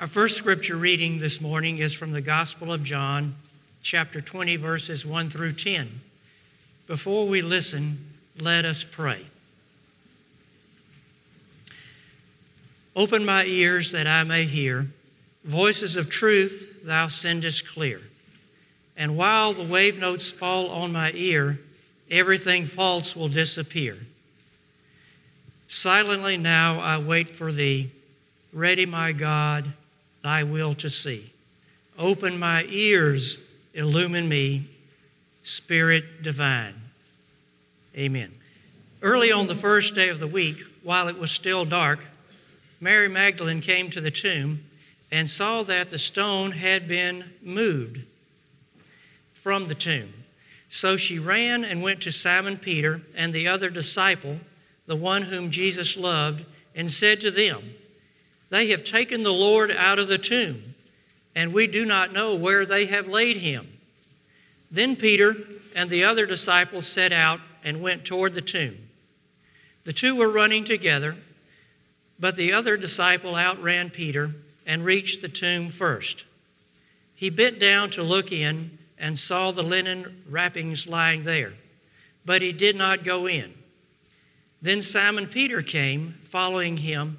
Our first scripture reading this morning is from the Gospel of John, chapter 20, verses 1 through 10. Before we listen, let us pray. Open my ears that I may hear. Voices of truth thou sendest clear. And while the wave notes fall on my ear, everything false will disappear. Silently now I wait for thee. Ready, my God thy will to see. Open my ears, illumine me, Spirit divine. Amen. Early on the first day of the week, while it was still dark, Mary Magdalene came to the tomb and saw that the stone had been moved from the tomb. So she ran and went to Simon Peter and the other disciple, the one whom Jesus loved, and said to them, they have taken the Lord out of the tomb, and we do not know where they have laid him. Then Peter and the other disciples set out and went toward the tomb. The two were running together, but the other disciple outran Peter and reached the tomb first. He bent down to look in and saw the linen wrappings lying there, but he did not go in. Then Simon Peter came, following him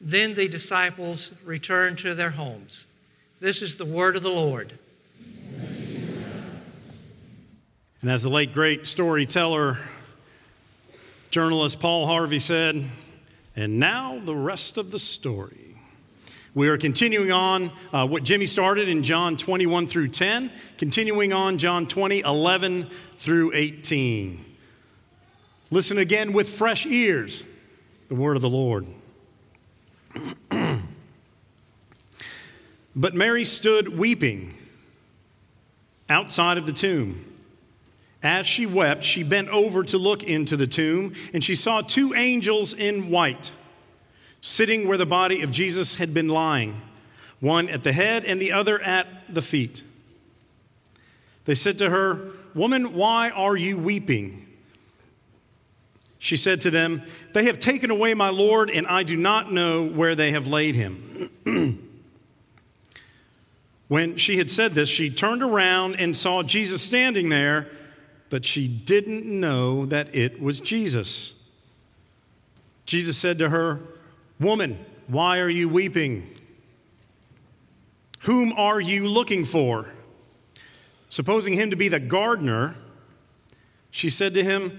Then the disciples returned to their homes. This is the word of the Lord. And as the late great storyteller, journalist Paul Harvey said, and now the rest of the story. We are continuing on uh, what Jimmy started in John 21 through 10, continuing on John 20, 11 through 18. Listen again with fresh ears, the word of the Lord. But Mary stood weeping outside of the tomb. As she wept, she bent over to look into the tomb, and she saw two angels in white sitting where the body of Jesus had been lying, one at the head and the other at the feet. They said to her, Woman, why are you weeping? She said to them, They have taken away my Lord, and I do not know where they have laid him. when she had said this, she turned around and saw Jesus standing there, but she didn't know that it was Jesus. Jesus said to her, Woman, why are you weeping? Whom are you looking for? Supposing him to be the gardener, she said to him,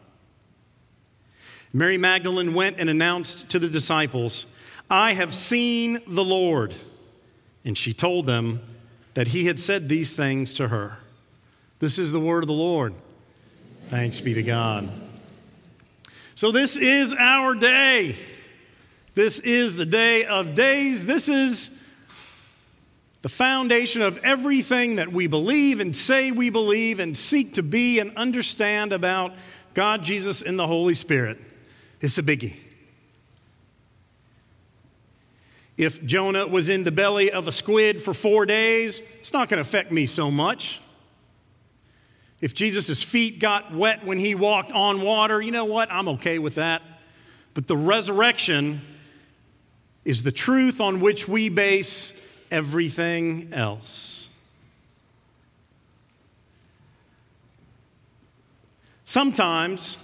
Mary Magdalene went and announced to the disciples, I have seen the Lord. And she told them that he had said these things to her. This is the word of the Lord. Thanks be to God. So, this is our day. This is the day of days. This is the foundation of everything that we believe and say we believe and seek to be and understand about God, Jesus, and the Holy Spirit. It's a biggie. If Jonah was in the belly of a squid for four days, it's not going to affect me so much. If Jesus' feet got wet when he walked on water, you know what? I'm okay with that. But the resurrection is the truth on which we base everything else. Sometimes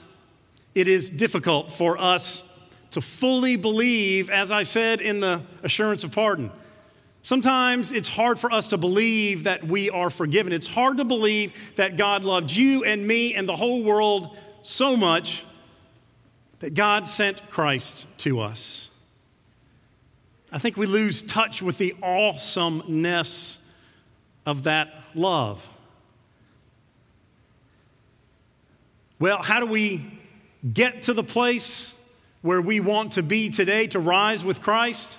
it is difficult for us to fully believe, as I said in the assurance of pardon. Sometimes it's hard for us to believe that we are forgiven. It's hard to believe that God loved you and me and the whole world so much that God sent Christ to us. I think we lose touch with the awesomeness of that love. Well, how do we get to the place where we want to be today to rise with Christ?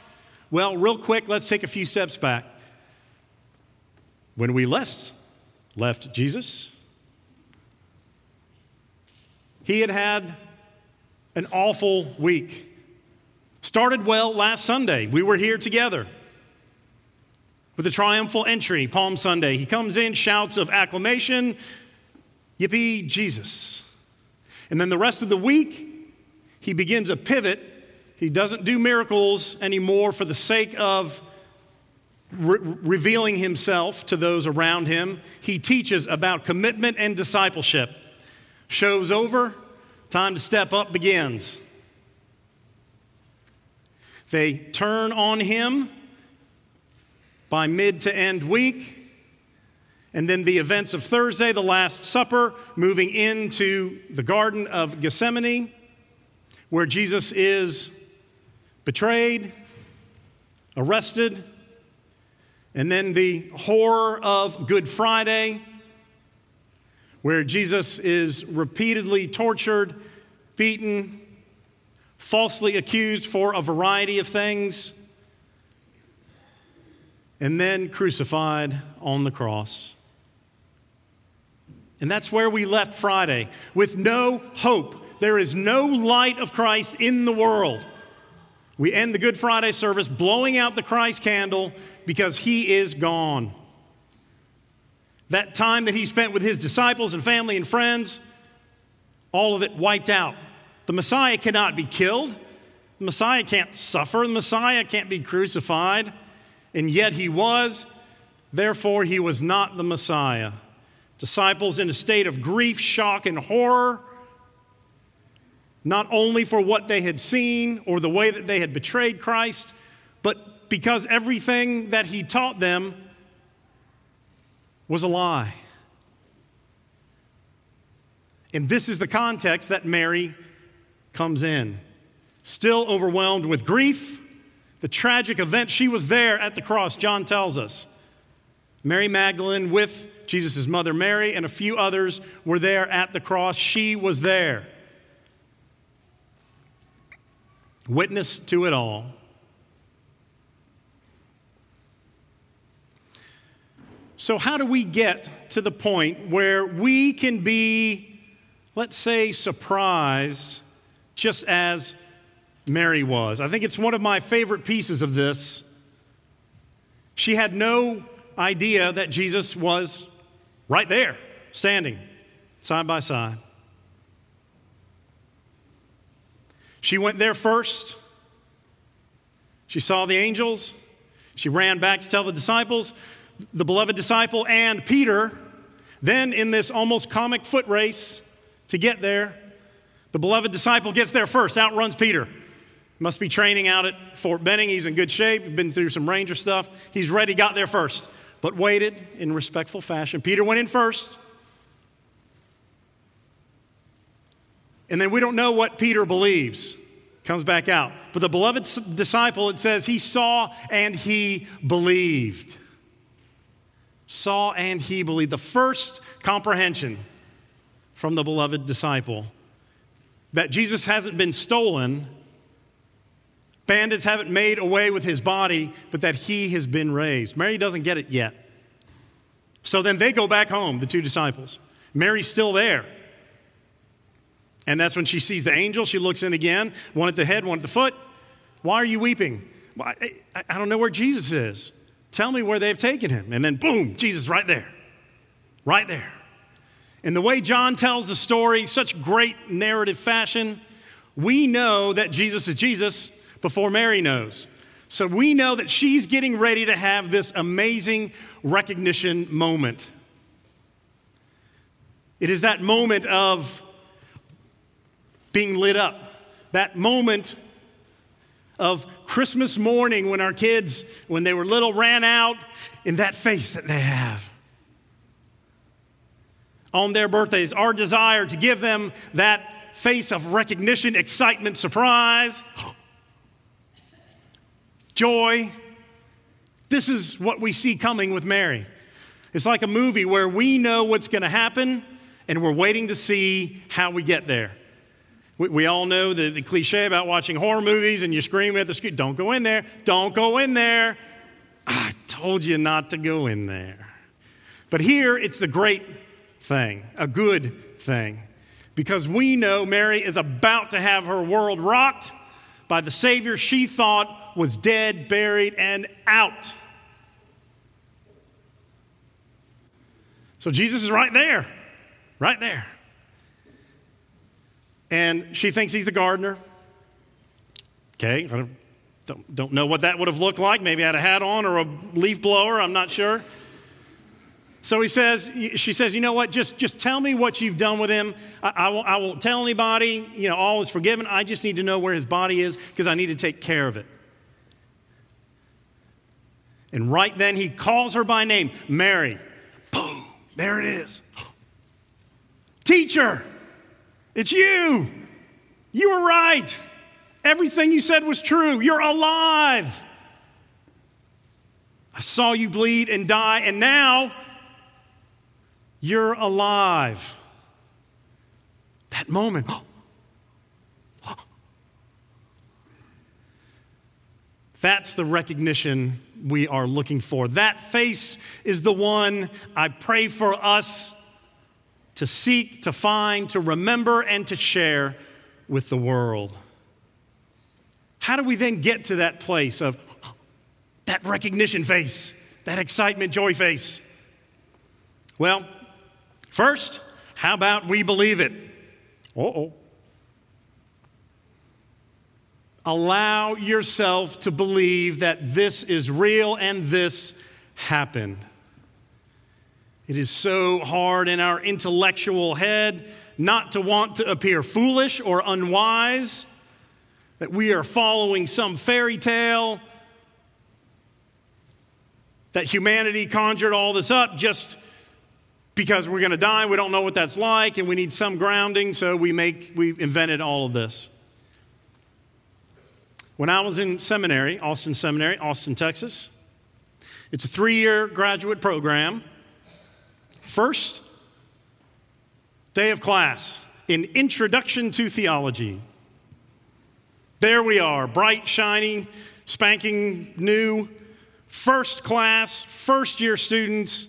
Well, real quick, let's take a few steps back. When we left, left Jesus, he had had an awful week. Started well last Sunday. We were here together with a triumphal entry, Palm Sunday. He comes in, shouts of acclamation, Yippee, Jesus. And then the rest of the week, he begins a pivot. He doesn't do miracles anymore for the sake of re- revealing himself to those around him. He teaches about commitment and discipleship. Show's over, time to step up begins. They turn on him by mid to end week. And then the events of Thursday, the Last Supper, moving into the Garden of Gethsemane, where Jesus is betrayed, arrested, and then the horror of Good Friday, where Jesus is repeatedly tortured, beaten, falsely accused for a variety of things, and then crucified on the cross. And that's where we left Friday with no hope. There is no light of Christ in the world. We end the Good Friday service blowing out the Christ candle because he is gone. That time that he spent with his disciples and family and friends, all of it wiped out. The Messiah cannot be killed. The Messiah can't suffer. The Messiah can't be crucified. And yet he was. Therefore, he was not the Messiah. Disciples in a state of grief, shock, and horror, not only for what they had seen or the way that they had betrayed Christ, but because everything that he taught them was a lie. And this is the context that Mary comes in. Still overwhelmed with grief, the tragic event, she was there at the cross, John tells us. Mary Magdalene with Jesus' mother Mary and a few others were there at the cross. She was there. Witness to it all. So, how do we get to the point where we can be, let's say, surprised just as Mary was? I think it's one of my favorite pieces of this. She had no idea that Jesus was right there, standing side by side. She went there first. She saw the angels. She ran back to tell the disciples, the beloved disciple and Peter. Then, in this almost comic foot race to get there, the beloved disciple gets there first, outruns Peter. Must be training out at Fort Benning. He's in good shape, been through some ranger stuff. He's ready, got there first but waited in respectful fashion. Peter went in first. And then we don't know what Peter believes. Comes back out. But the beloved disciple, it says, he saw and he believed. Saw and he believed. The first comprehension from the beloved disciple that Jesus hasn't been stolen, Bandits haven't made away with his body, but that he has been raised. Mary doesn't get it yet. So then they go back home, the two disciples. Mary's still there. And that's when she sees the angel. She looks in again, one at the head, one at the foot. Why are you weeping? well, I, I don't know where Jesus is. Tell me where they've taken him. And then, boom, Jesus right there. Right there. And the way John tells the story, such great narrative fashion, we know that Jesus is Jesus before Mary knows. So we know that she's getting ready to have this amazing recognition moment. It is that moment of being lit up, that moment of Christmas morning when our kids, when they were little, ran out in that face that they have. On their birthdays, our desire to give them that face of recognition, excitement, surprise, joy. This is what we see coming with Mary. It's like a movie where we know what's going to happen and we're waiting to see how we get there. We, we all know the, the cliche about watching horror movies and you're screaming at the screen, don't go in there, don't go in there. I told you not to go in there. But here it's the great thing, a good thing, because we know Mary is about to have her world rocked by the Savior she thought was dead, buried, and out. So Jesus is right there, right there. And she thinks he's the gardener. Okay, I don't, don't, know what that would have looked like. Maybe had a hat on or a leaf blower, I'm not sure. So he says, she says, you know what? Just, just tell me what you've done with him. I, I, won't, I won't tell anybody. You know, all is forgiven. I just need to know where his body is because I need to take care of it. And right then he calls her by name, Mary. Boom, there it is. Teacher, it's you. You were right. Everything you said was true. You're alive. I saw you bleed and die, and now you're alive. That moment. That's the recognition we are looking for. That face is the one I pray for us to seek, to find, to remember, and to share with the world. How do we then get to that place of that recognition face, that excitement, joy face? Well, first, how about we believe it? Uh oh. Allow yourself to believe that this is real and this happened. It is so hard in our intellectual head not to want to appear foolish or unwise, that we are following some fairy tale, that humanity conjured all this up just because we're going to die. We don't know what that's like, and we need some grounding, so we make we invented all of this. When I was in seminary, Austin Seminary, Austin, Texas, it's a three year graduate program. First day of class in Introduction to Theology. There we are, bright, shiny, spanking new, first class, first year students,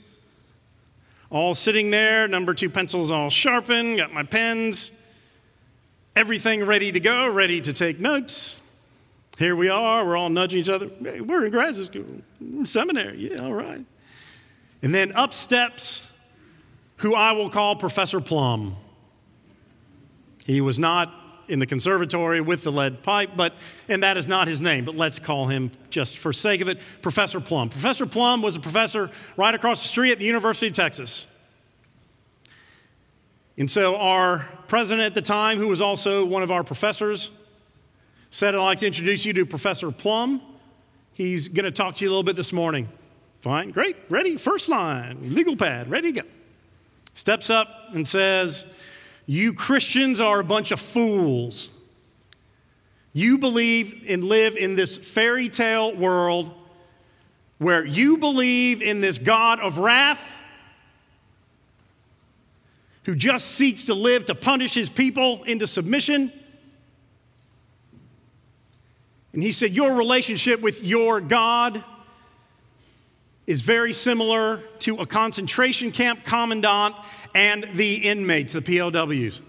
all sitting there, number two pencils all sharpened, got my pens, everything ready to go, ready to take notes. Here we are, we're all nudging each other. Hey, we're in graduate school, seminary, yeah, all right. And then up steps who I will call Professor Plum. He was not in the conservatory with the lead pipe, but and that is not his name, but let's call him just for sake of it, Professor Plum. Professor Plum was a professor right across the street at the University of Texas. And so our president at the time, who was also one of our professors, Said I'd like to introduce you to Professor Plum. He's going to talk to you a little bit this morning. Fine, great, ready, first line, legal pad, ready to go. Steps up and says, You Christians are a bunch of fools. You believe and live in this fairy tale world where you believe in this God of wrath who just seeks to live to punish his people into submission and he said, Your relationship with your God is very similar to a concentration camp commandant and the inmates, the POWs.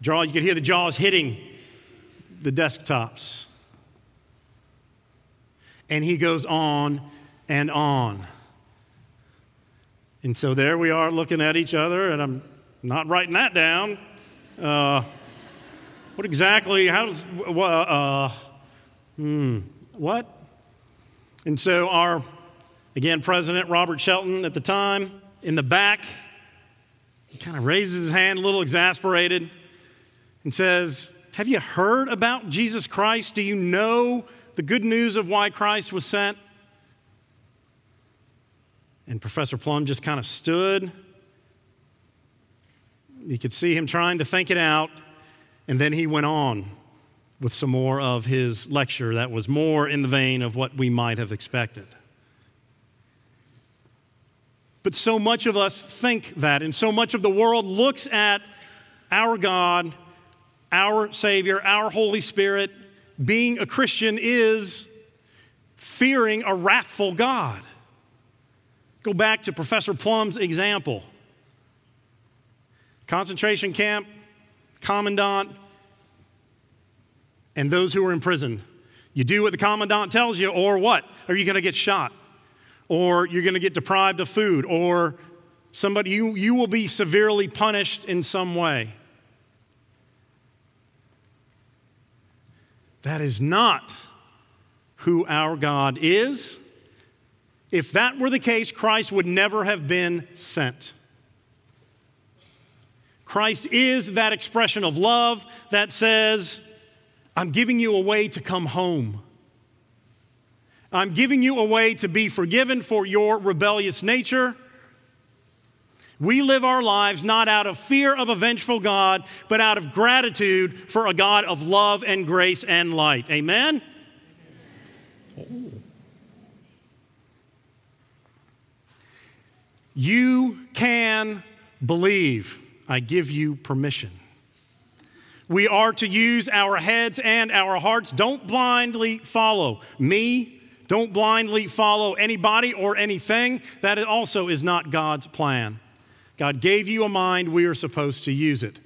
Jaw, you could hear the jaws hitting the desktops. And he goes on and on. And so there we are looking at each other, and I'm not writing that down. Uh, what exactly, how does, uh, hmm, what? And so our, again, President Robert Shelton at the time in the back, he kind of raises his hand a little exasperated and says, Have you heard about Jesus Christ? Do you know the good news of why Christ was sent? And Professor Plum just kind of stood. You could see him trying to think it out. And then he went on with some more of his lecture that was more in the vein of what we might have expected. But so much of us think that, and so much of the world looks at our God, our Savior, our Holy Spirit. Being a Christian is fearing a wrathful God. Go back to Professor Plum's example concentration camp, commandant, and those who are in prison. You do what the commandant tells you, or what? Are you going to get shot? Or you're going to get deprived of food? Or somebody, you, you will be severely punished in some way. That is not who our God is. If that were the case, Christ would never have been sent. Christ is that expression of love that says, I'm giving you a way to come home. I'm giving you a way to be forgiven for your rebellious nature. We live our lives not out of fear of a vengeful God, but out of gratitude for a God of love and grace and light. Amen? You can believe. I give you permission. We are to use our heads and our hearts. Don't blindly follow me. Don't blindly follow anybody or anything. That also is not God's plan. God gave you a mind, we are supposed to use it.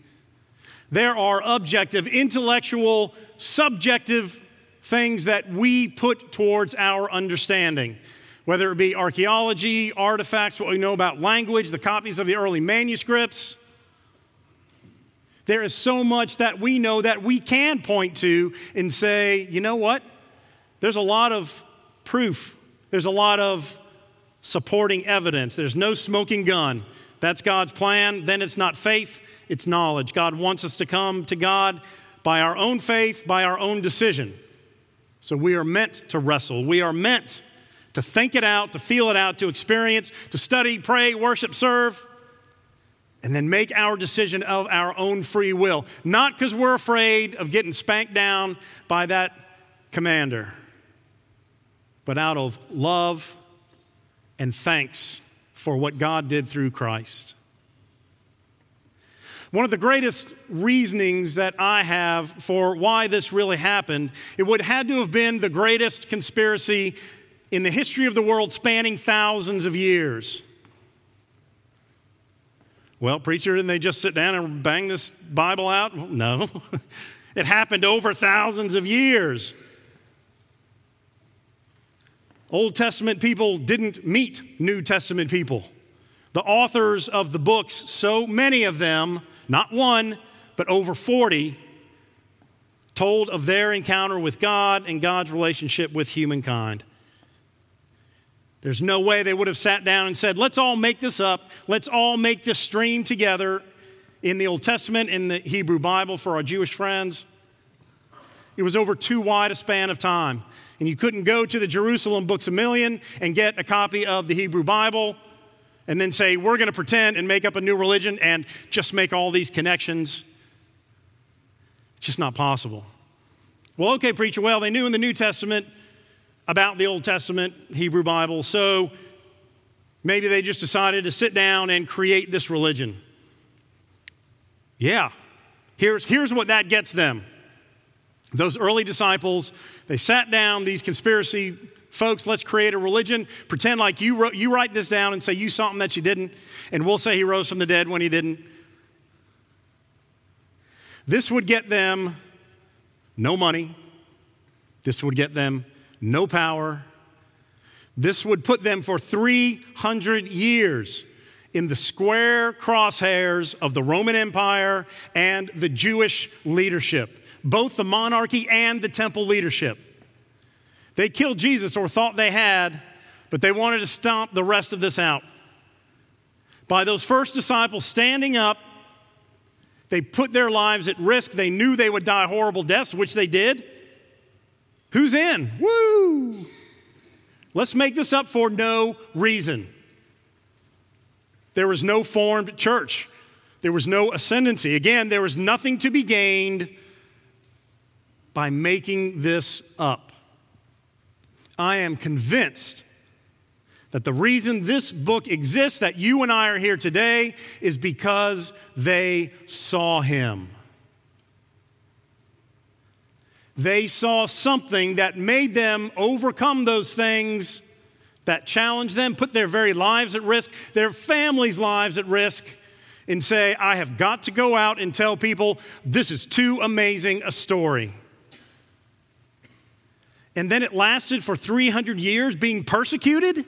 There are objective, intellectual, subjective things that we put towards our understanding, whether it be archaeology, artifacts, what we know about language, the copies of the early manuscripts. There is so much that we know that we can point to and say, you know what? There's a lot of proof, there's a lot of supporting evidence. There's no smoking gun. That's God's plan. Then it's not faith, it's knowledge. God wants us to come to God by our own faith, by our own decision. So we are meant to wrestle. We are meant to think it out, to feel it out, to experience, to study, pray, worship, serve, and then make our decision of our own free will. Not because we're afraid of getting spanked down by that commander, but out of love and thanks for what God did through Christ. One of the greatest reasonings that I have for why this really happened, it would had to have been the greatest conspiracy in the history of the world spanning thousands of years. Well, preacher, didn't they just sit down and bang this Bible out? Well, no. it happened over thousands of years. Old Testament people didn't meet New Testament people. The authors of the books, so many of them, not one, but over 40, told of their encounter with God and God's relationship with humankind. There's no way they would have sat down and said, let's all make this up. Let's all make this stream together in the Old Testament, in the Hebrew Bible for our Jewish friends. It was over too wide a span of time. And you couldn't go to the Jerusalem Books a Million and get a copy of the Hebrew Bible and then say, we're going to pretend and make up a new religion and just make all these connections. It's just not possible. Well, okay, preacher, well, they knew in the New Testament about the Old Testament, Hebrew Bible, so maybe they just decided to sit down and create this religion. Yeah, here's, here's what that gets them. Those early disciples, they sat down, these conspiracy folks, let's create a religion. Pretend like you, wrote, you write this down and say you something that you didn't, and we'll say he rose from the dead when he didn't. This would get them no money. This would get them no power. This would put them for 300 years in the square crosshairs of the Roman Empire and the Jewish leadership, both the monarchy and the temple leadership. They killed Jesus or thought they had, but they wanted to stomp the rest of this out. By those first disciples standing up, they put their lives at risk. They knew they would die horrible deaths, which they did. Who's in? Woo! Let's make this up for no reason. There was no formed church. There was no ascendancy. Again, there was nothing to be gained by making this up. I am convinced that the reason this book exists, that you and I are here today, is because they saw him. They saw something that made them overcome those things that challenged them, put their very lives at risk, their families' lives at risk, and say, I have got to go out and tell people this is too amazing a story. And then it lasted for 300 years being persecuted.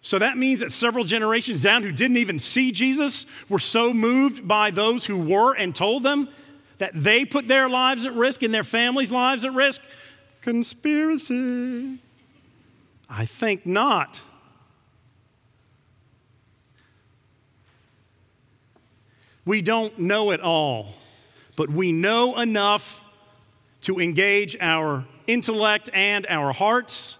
So that means that several generations down who didn't even see Jesus were so moved by those who were and told them that they put their lives at risk and their families' lives at risk? Conspiracy. I think not. We don't know it all, but we know enough to engage our intellect and our hearts.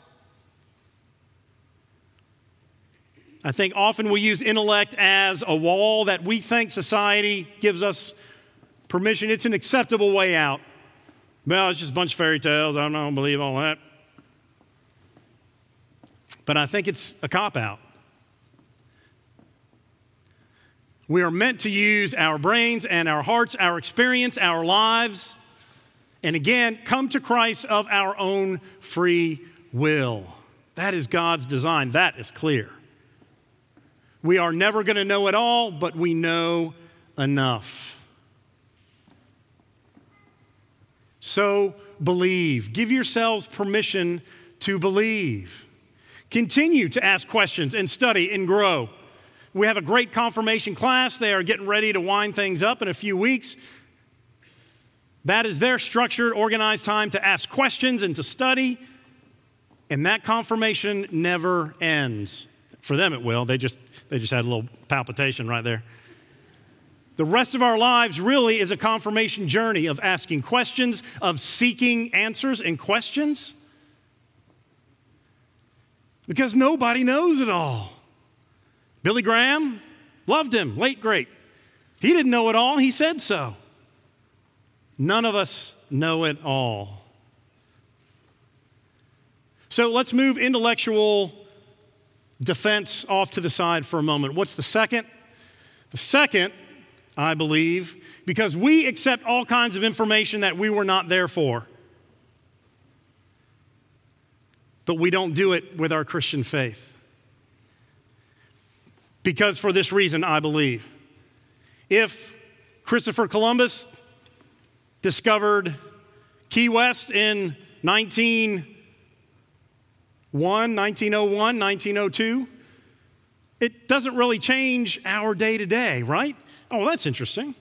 I think often we use intellect as a wall that we think society gives us permission. It's an acceptable way out. Well, it's just a bunch of fairy tales. I don't believe all that. But I think it's a cop out. We are meant to use our brains and our hearts, our experience, our lives, and again, come to Christ of our own free will. That is God's design. That is clear. We are never going to know it all, but we know enough. So believe. Give yourselves permission to believe. Continue to ask questions and study and grow. We have a great confirmation class. They are getting ready to wind things up in a few weeks. That is their structured, organized time to ask questions and to study. And that confirmation never ends. For them, it will. They just, they just had a little palpitation right there. The rest of our lives really is a confirmation journey of asking questions, of seeking answers and questions. Because nobody knows it all. Billy Graham, loved him, late great. He didn't know it all, he said so. None of us know it all. So let's move intellectual defense off to the side for a moment. What's the second? The second I believe, because we accept all kinds of information that we were not there for. But we don't do it with our Christian faith. Because for this reason, I believe. If Christopher Columbus discovered Key West in 1901, 1901, 1902, it doesn't really change our day to day, right? Oh, that's interesting.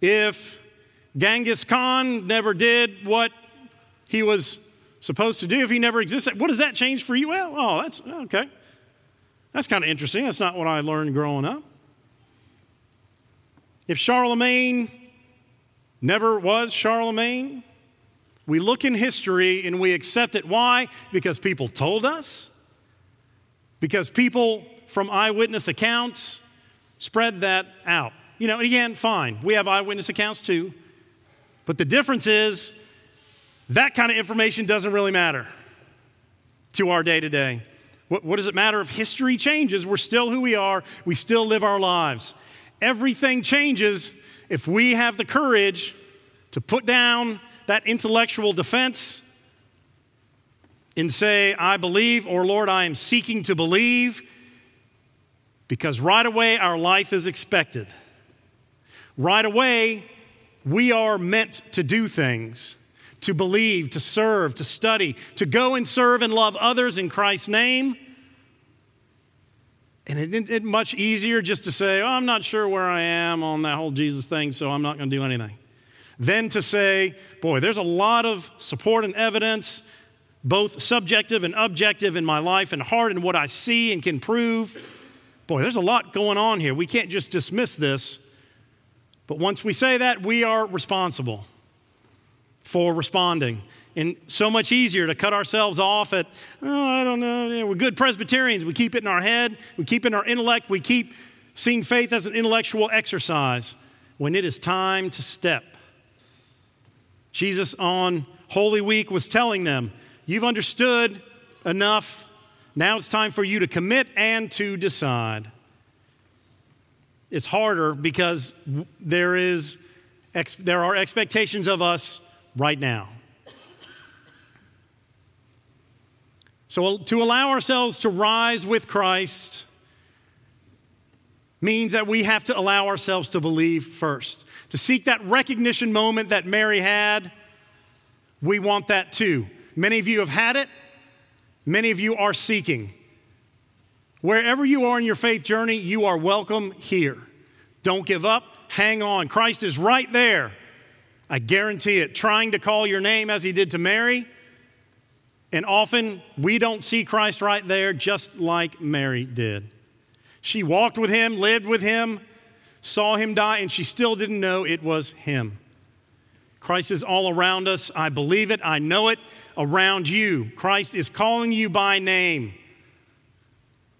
If Genghis Khan never did what he was supposed to do, if he never existed, what does that change for you? Well, oh, that's okay. That's kind of interesting. That's not what I learned growing up. If Charlemagne never was Charlemagne, we look in history and we accept it. Why? Because people told us, because people from eyewitness accounts spread that out. You know, and again, fine. We have eyewitness accounts too. But the difference is that kind of information doesn't really matter to our day to day. What does it matter if history changes? We're still who we are, we still live our lives. Everything changes if we have the courage to put down that intellectual defense and say, I believe, or Lord, I am seeking to believe because right away our life is expected. Right away, We are meant to do things, to believe, to serve, to study, to go and serve and love others in Christ's name. And it's it, it much easier just to say, oh, I'm not sure where I am on that whole Jesus thing, so I'm not going to do anything. Than to say, boy, there's a lot of support and evidence, both subjective and objective in my life and heart and what I see and can prove. Boy, there's a lot going on here. We can't just dismiss this. But once we say that, we are responsible for responding and so much easier to cut ourselves off at, oh, I don't know, we're good Presbyterians. We keep it in our head, we keep it in our intellect, we keep seeing faith as an intellectual exercise when it is time to step. Jesus on Holy Week was telling them, You've understood enough. Now it's time for you to commit and to decide. It's harder because there, is, there are expectations of us right now. So, to allow ourselves to rise with Christ means that we have to allow ourselves to believe first. To seek that recognition moment that Mary had, we want that too. Many of you have had it, many of you are seeking. Wherever you are in your faith journey, you are welcome here. Don't give up, hang on. Christ is right there. I guarantee it, trying to call your name as he did to Mary and often we don't see Christ right there, just like Mary did. She walked with him, lived with him, saw him die, and she still didn't know it was him. Christ is all around us. I believe it. I know it. Around you. Christ is calling you by name.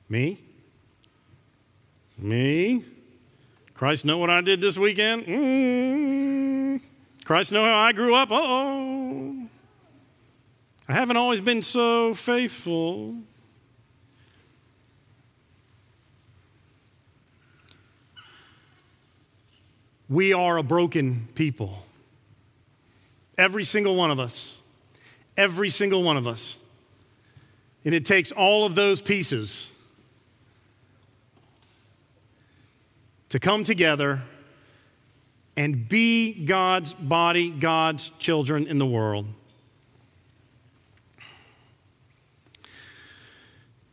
Me? Me? Christ know what I did this weekend? Mm. Christ know how I grew up? oh. I haven't always been so faithful. We are a broken people. Every single one of us. Every single one of us. And it takes all of those pieces to come together and be God's body, God's children in the world.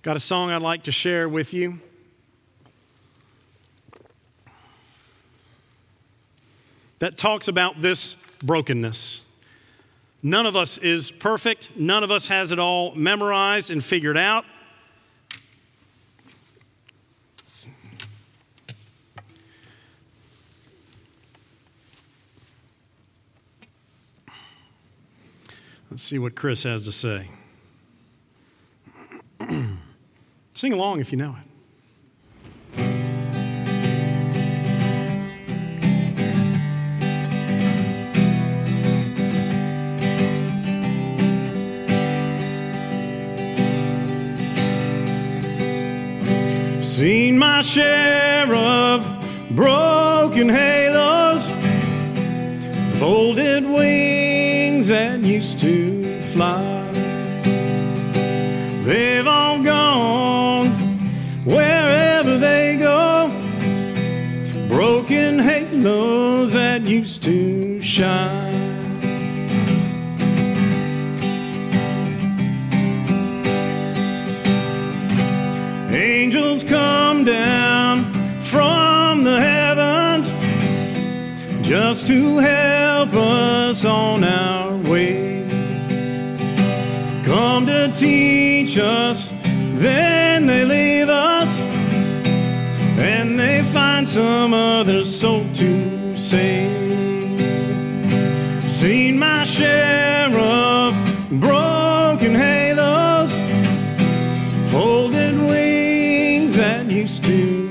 Got a song I'd like to share with you. That talks about this brokenness. None of us is perfect. None of us has it all memorized and figured out. Let's see what Chris has to say. Sing along if you know it. Seen my share of broken halos, folded wings that used to fly. They've all gone wherever they go. Broken halos that used to shine. Just to help us on our way. Come to teach us, then they leave us, and they find some other soul to save. Seen my share of broken halos, folded wings that used to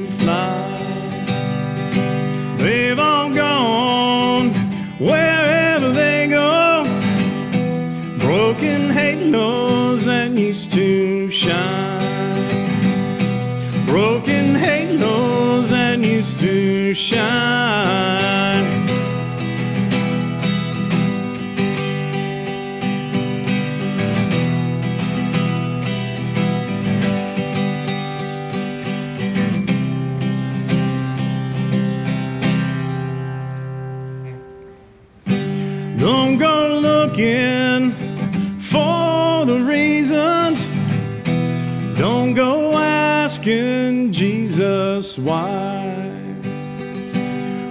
shine. Don't go looking for the reasons. Don't go asking Jesus why.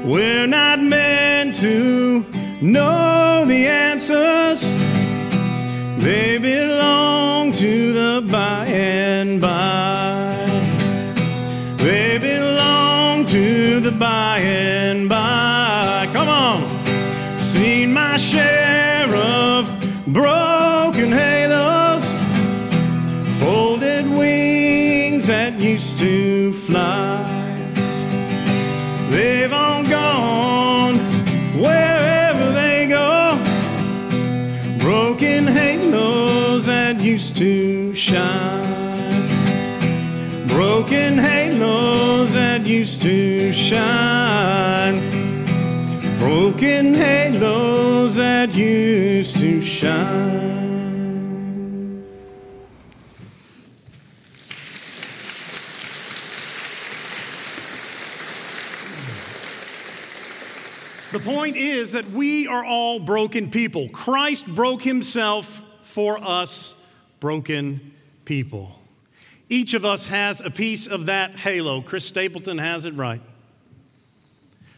We're not meant to know the answers. They belong to the by and by. They belong to the by and by. Come on. Seen my share shine. Broken halos that used to shine. Broken halos that used to shine. The point is that we are all broken people. Christ broke himself for us, broken people. Each of us has a piece of that halo. Chris Stapleton has it right.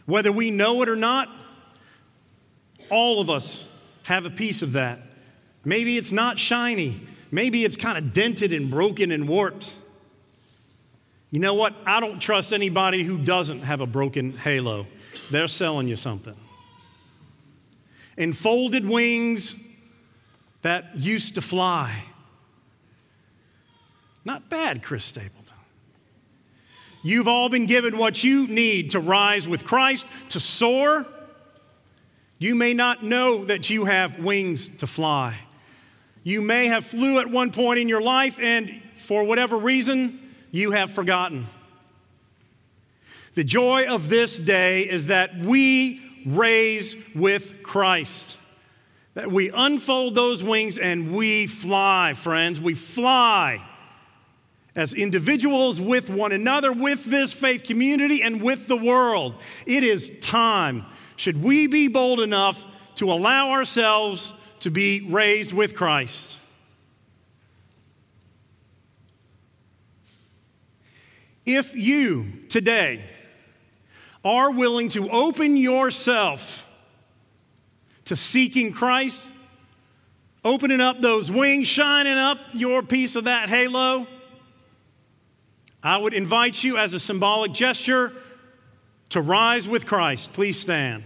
Whether we know it or not, all of us have a piece of that. Maybe it's not shiny, maybe it's kind of dented and broken and warped. You know what? I don't trust anybody who doesn't have a broken halo. They're selling you something. And folded wings that used to fly. Not bad, Chris Stapleton. You've all been given what you need to rise with Christ, to soar. You may not know that you have wings to fly. You may have flew at one point in your life, and for whatever reason, you have forgotten. The joy of this day is that we raise with Christ. That we unfold those wings and we fly, friends. We fly as individuals with one another, with this faith community, and with the world. It is time. Should we be bold enough to allow ourselves to be raised with Christ? If you today are willing to open yourself to seeking Christ, opening up those wings, shining up your piece of that halo, I would invite you as a symbolic gesture to rise with Christ. Please stand.